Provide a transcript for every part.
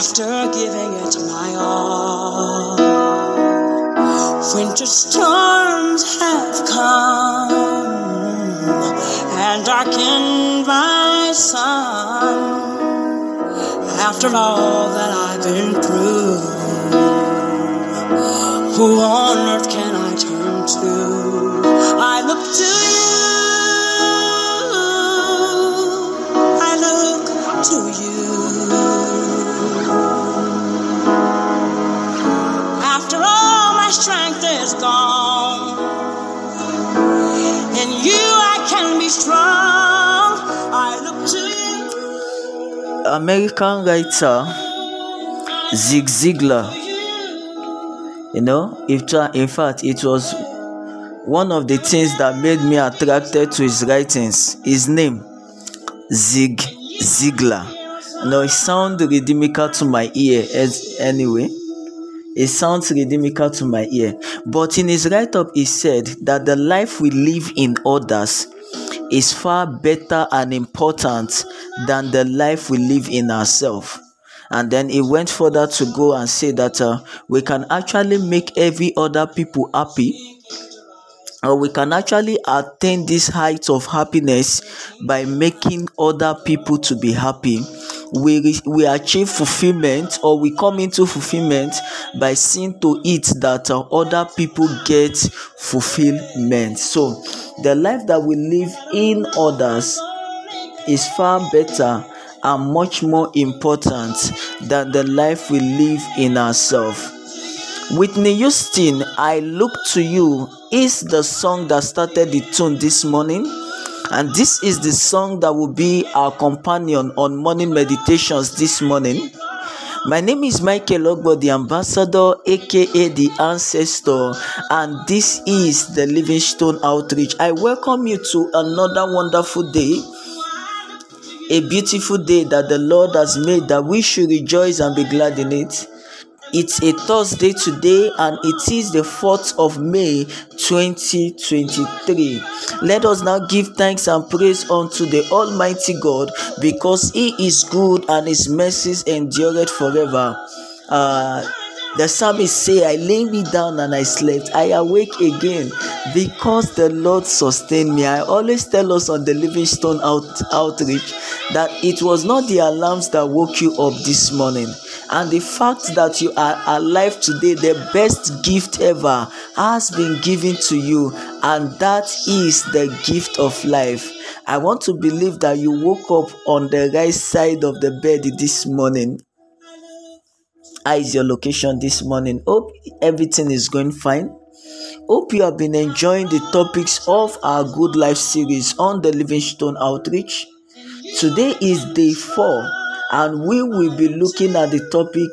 After giving it my all, winter storms have come and darkened my sun. After all that I've been through, who on earth can I turn to? Strength is gone, in you I can be strong. I look to you. American writer Zig Ziglar. You know, if in fact, it was one of the things that made me attracted to his writings. His name, Zig Ziglar. You know, it sounds rhythmical to my ear as anyway. It sounds rhythmical to my ear. But in his write up, he said that the life we live in others is far better and important than the life we live in ourselves. And then he went further to go and say that uh, we can actually make every other people happy or we can actually attain this height of happiness by making other people to be happy we re- we achieve fulfillment or we come into fulfillment by seeing to it that uh, other people get fulfillment so the life that we live in others is far better and much more important than the life we live in ourselves Whitney Houston, I Look to You is the song that started the tune this morning. And this is the song that will be our companion on morning meditations this morning. My name is Michael Ogbo, the ambassador, aka the ancestor, and this is the Livingstone Outreach. I welcome you to another wonderful day, a beautiful day that the Lord has made that we should rejoice and be glad in it. It's a Thursday today and it is the 4th of May 2023. Let us now give thanks and praise unto the Almighty God because He is good and His mercies endureth forever. Uh, the psalmist say, I lay me down and I slept. I awake again because the Lord sustained me. I always tell us on the Livingstone out, outreach that it was not the alarms that woke you up this morning. And the fact that you are alive today, the best gift ever has been given to you, and that is the gift of life. I want to believe that you woke up on the right side of the bed this morning. How is your location this morning? Hope everything is going fine. Hope you have been enjoying the topics of our good life series on the livingstone outreach. Today is day four and we will be looking at the topic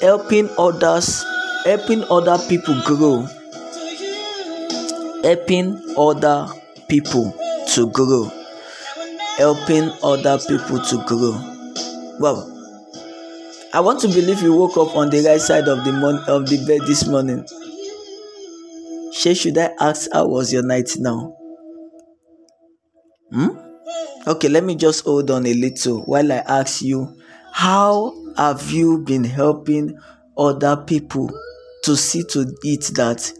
helping others helping other people grow helping other people to grow helping other people to grow well I want to believe you woke up on the right side of the mon- of the bed this morning. Shay, should I ask how was your night now? Hmm? Okay, let me just hold on a little while I ask you, how have you been helping other people to see to it that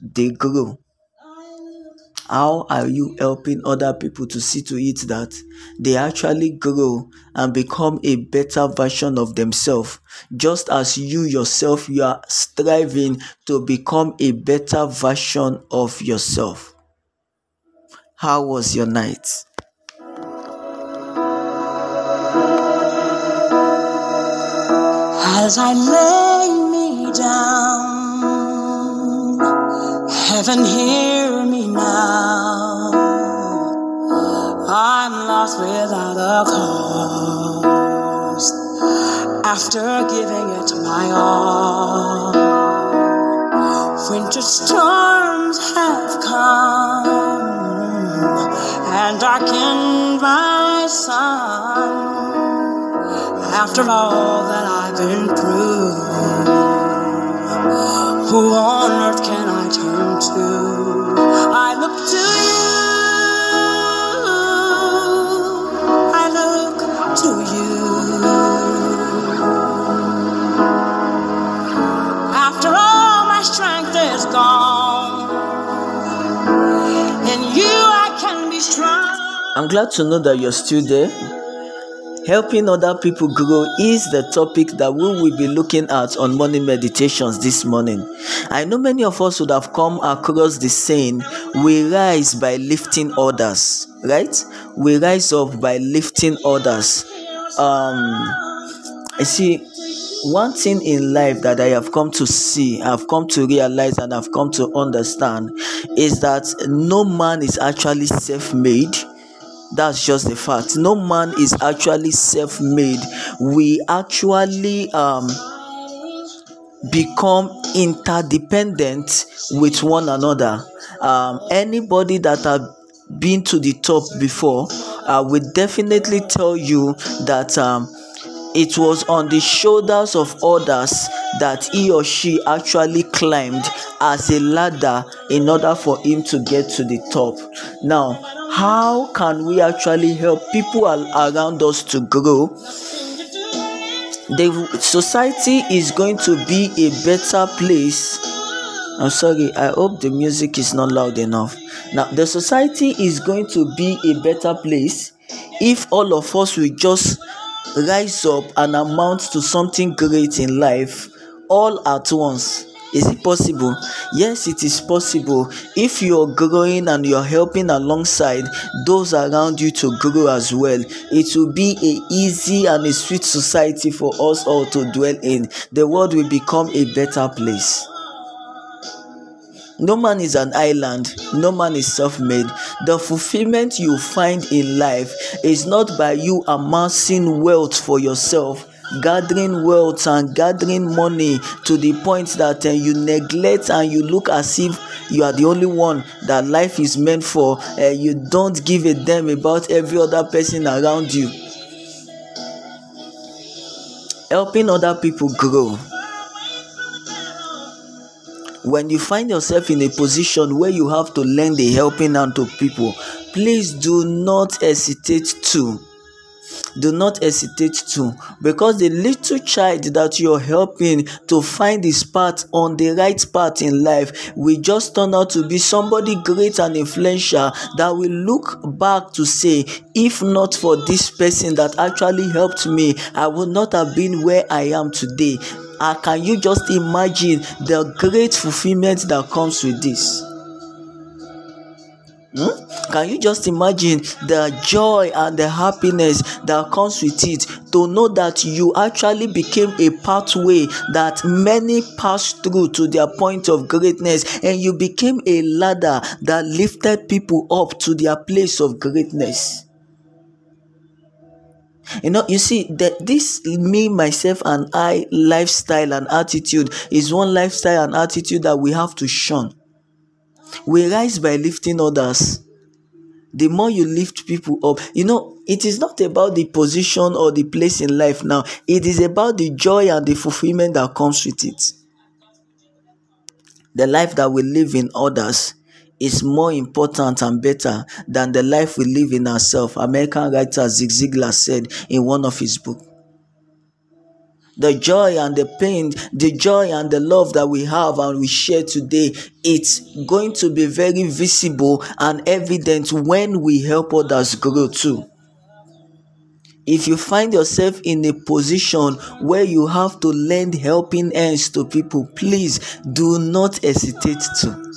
they grow? How are you helping other people to see to it that they actually grow and become a better version of themselves? Just as you yourself, you are striving to become a better version of yourself. How was your night? As I lay me down, heaven hear me now. I'm lost without a cause. After giving it my all, winter storms have come and darkened my sun. After all that I've been through, who on earth can I turn to. I look to you. I look to you. After all my strength is gone, in you I can be strong. I'm glad to know that you're still there. Helping other people grow is the topic that we will be looking at on morning meditations this morning. I know many of us would have come across the saying, We rise by lifting others, right? We rise up by lifting others. Um, I see one thing in life that I have come to see, I've come to realize, and I've come to understand is that no man is actually self made that's just the fact. No man is actually self-made. We actually um become interdependent with one another. Um anybody that have been to the top before uh, will definitely tell you that um it was on the shoulders of others that he or she actually climbed as a ladder in order for him to get to the top. Now, how can we actually help people around us to grow? The society is going to be a better place. I'm sorry, I hope the music is not loud enough. Now, the society is going to be a better place if all of us will just rise up and amount to something great in life all at once. Is it possible? Yes, it is possible. If you're growing and you're helping alongside those around you to grow as well, it will be a easy and a sweet society for us all to dwell in. The world will become a better place. No man is an island, no man is self made. The fulfillment you find in life is not by you amassing wealth for yourself, gathering wealth and gathering money to the point that uh, you neglect and you look as if you are the only one that life is meant for. Uh, you don't give a damn about every other person around you. Helping other people grow when you find yourself in a position where you have to lend a helping hand to people please do not hesitate to do not hesitate to because the little child that you're helping to find his path on the right path in life will just turn out to be somebody great and influential that will look back to say if not for this person that actually helped me i would not have been where i am today uh, can you just imagine the great fulfillment that comes with this? Hmm? Can you just imagine the joy and the happiness that comes with it to know that you actually became a pathway that many passed through to their point of greatness and you became a ladder that lifted people up to their place of greatness? you know you see that this me myself and i lifestyle and attitude is one lifestyle and attitude that we have to shun we rise by lifting others. The more you lift people up you know it is not about the position or the place in life now. It is about the joy and the fulfillment that comes with it. The life that we live in others is more important and better than the life we live in ourselves, American writer Zig Ziglar said in one of his books. The joy and the pain, the joy and the love that we have and we share today, it's going to be very visible and evident when we help others grow too. If you find yourself in a position where you have to lend helping hands to people, please do not hesitate to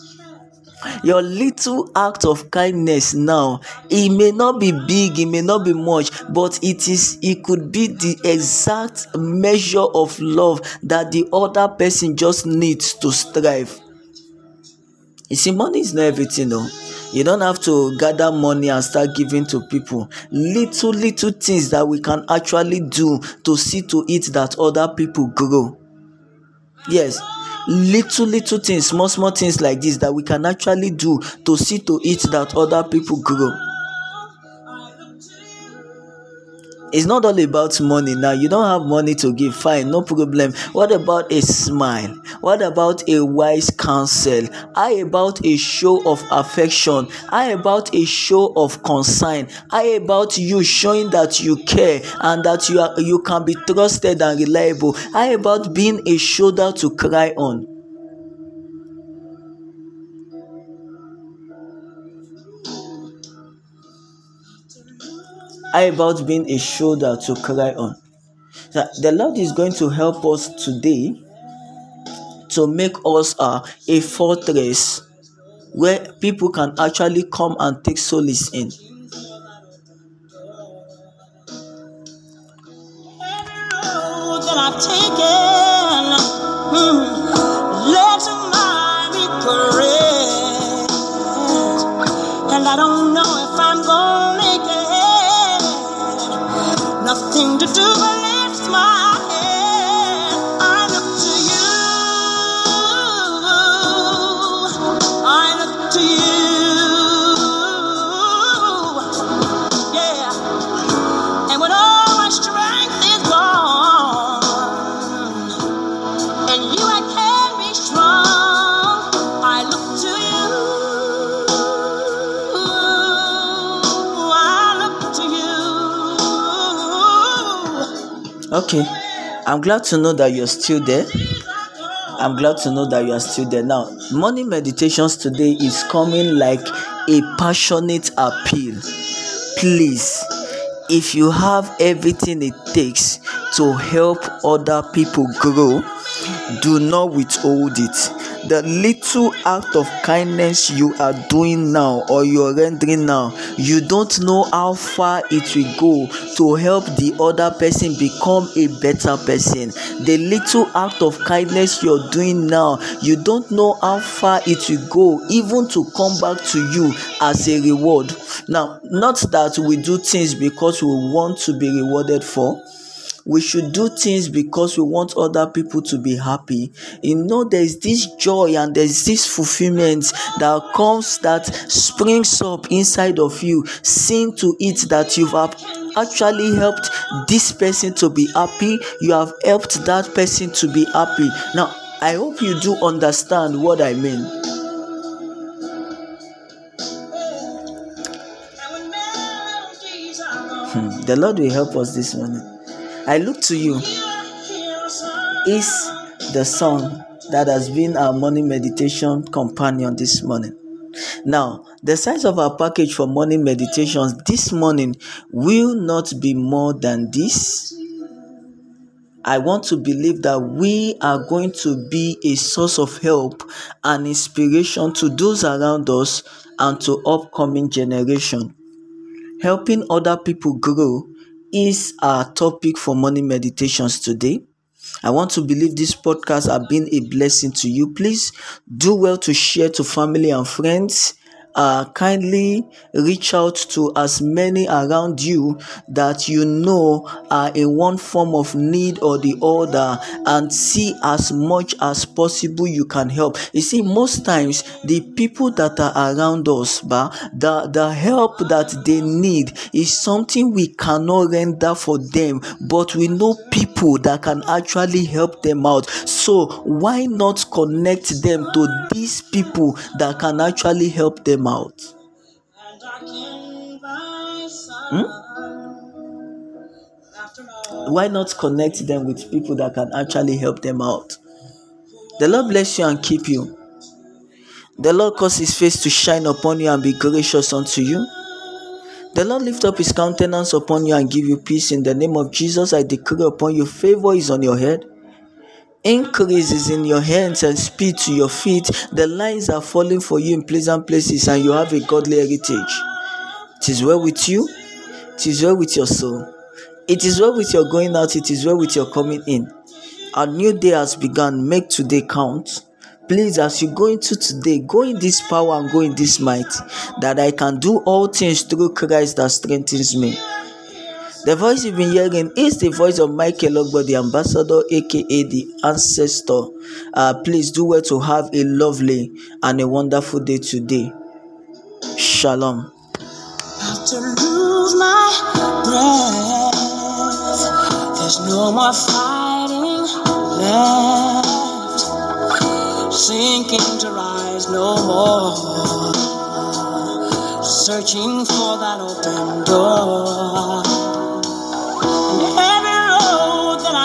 your little act of kindness now it may not be big it may not be much but it is it could be the exact measure of love that the other person just needs to strive. You see money is not everything though. You don't have to gather money and start giving to people. Little little things that we can actually do to see to it that other people grow. Yes little little things small small things like this that we can actually do to see to it that other people grow it's not all about money. Now you don't have money to give. Fine no problem. What about a smile? What about a wise counsel? How about a show of affection? How about a show of concern? How about you showing that you care and that you are you can be trusted and reliable? How about being a shoulder to cry on How about being a shoulder to cry on? the Lord is going to help us today to make us uh, a fortress where people can actually come and take solace in. I don't know if I'm gonna make it. Nothing to do but lift my Okay, I'm glad to know that you're still there. I'm glad to know that you are still there. Now, morning meditations today is coming like a passionate appeal. Please, if you have everything it takes to help other people grow, do not withhold it. The little act of kindness you are doing now or you're rendering now, you don't know how far it will go to help the other person become a better person. The little act of kindness you're doing now, you don't know how far it will go, even to come back to you as a reward. Now, not that we do things because we want to be rewarded for we should do things because we want other people to be happy. You know there's this joy and there's this fulfillment that comes that springs up inside of you seeing to it that you have actually helped this person to be happy. You have helped that person to be happy. Now i hope you do understand what i mean. Hmm, the lord will help us this morning I look to you is the song that has been our morning meditation companion this morning. Now, the size of our package for morning meditations this morning will not be more than this. I want to believe that we are going to be a source of help and inspiration to those around us and to upcoming generation. Helping other people grow is our topic for morning meditations today. I want to believe this podcast has been a blessing to you. Please do well to share to family and friends uh, kindly reach out to as many around you that you know are in one form of need or the other and see as much as possible you can help. You see most times the people that are around us but the the help that they need is something we cannot render for them but we know people that can actually help them out. So why not connect them to these people that can actually help them out Hmm? Why not connect them with people that can actually help them out? The Lord bless you and keep you. The Lord cause his face to shine upon you and be gracious unto you. The Lord lift up his countenance upon you and give you peace. In the name of Jesus, I decree upon you favor is on your head. Increase is in your hands and speed to your feet. The lines are falling for you in pleasant places, and you have a godly heritage. It is well with you, it is well with your soul. It is well with your going out, it is well with your coming in. A new day has begun. Make today count. Please, as you go into today, go in this power and go in this might, that I can do all things through Christ that strengthens me. The voice you've been hearing is the voice of Michael Ogbo, the ambassador, aka the ancestor. Uh, please do well to have a lovely and a wonderful day today. Shalom. There's no more fighting left, sinking to rise no more, searching for that open door.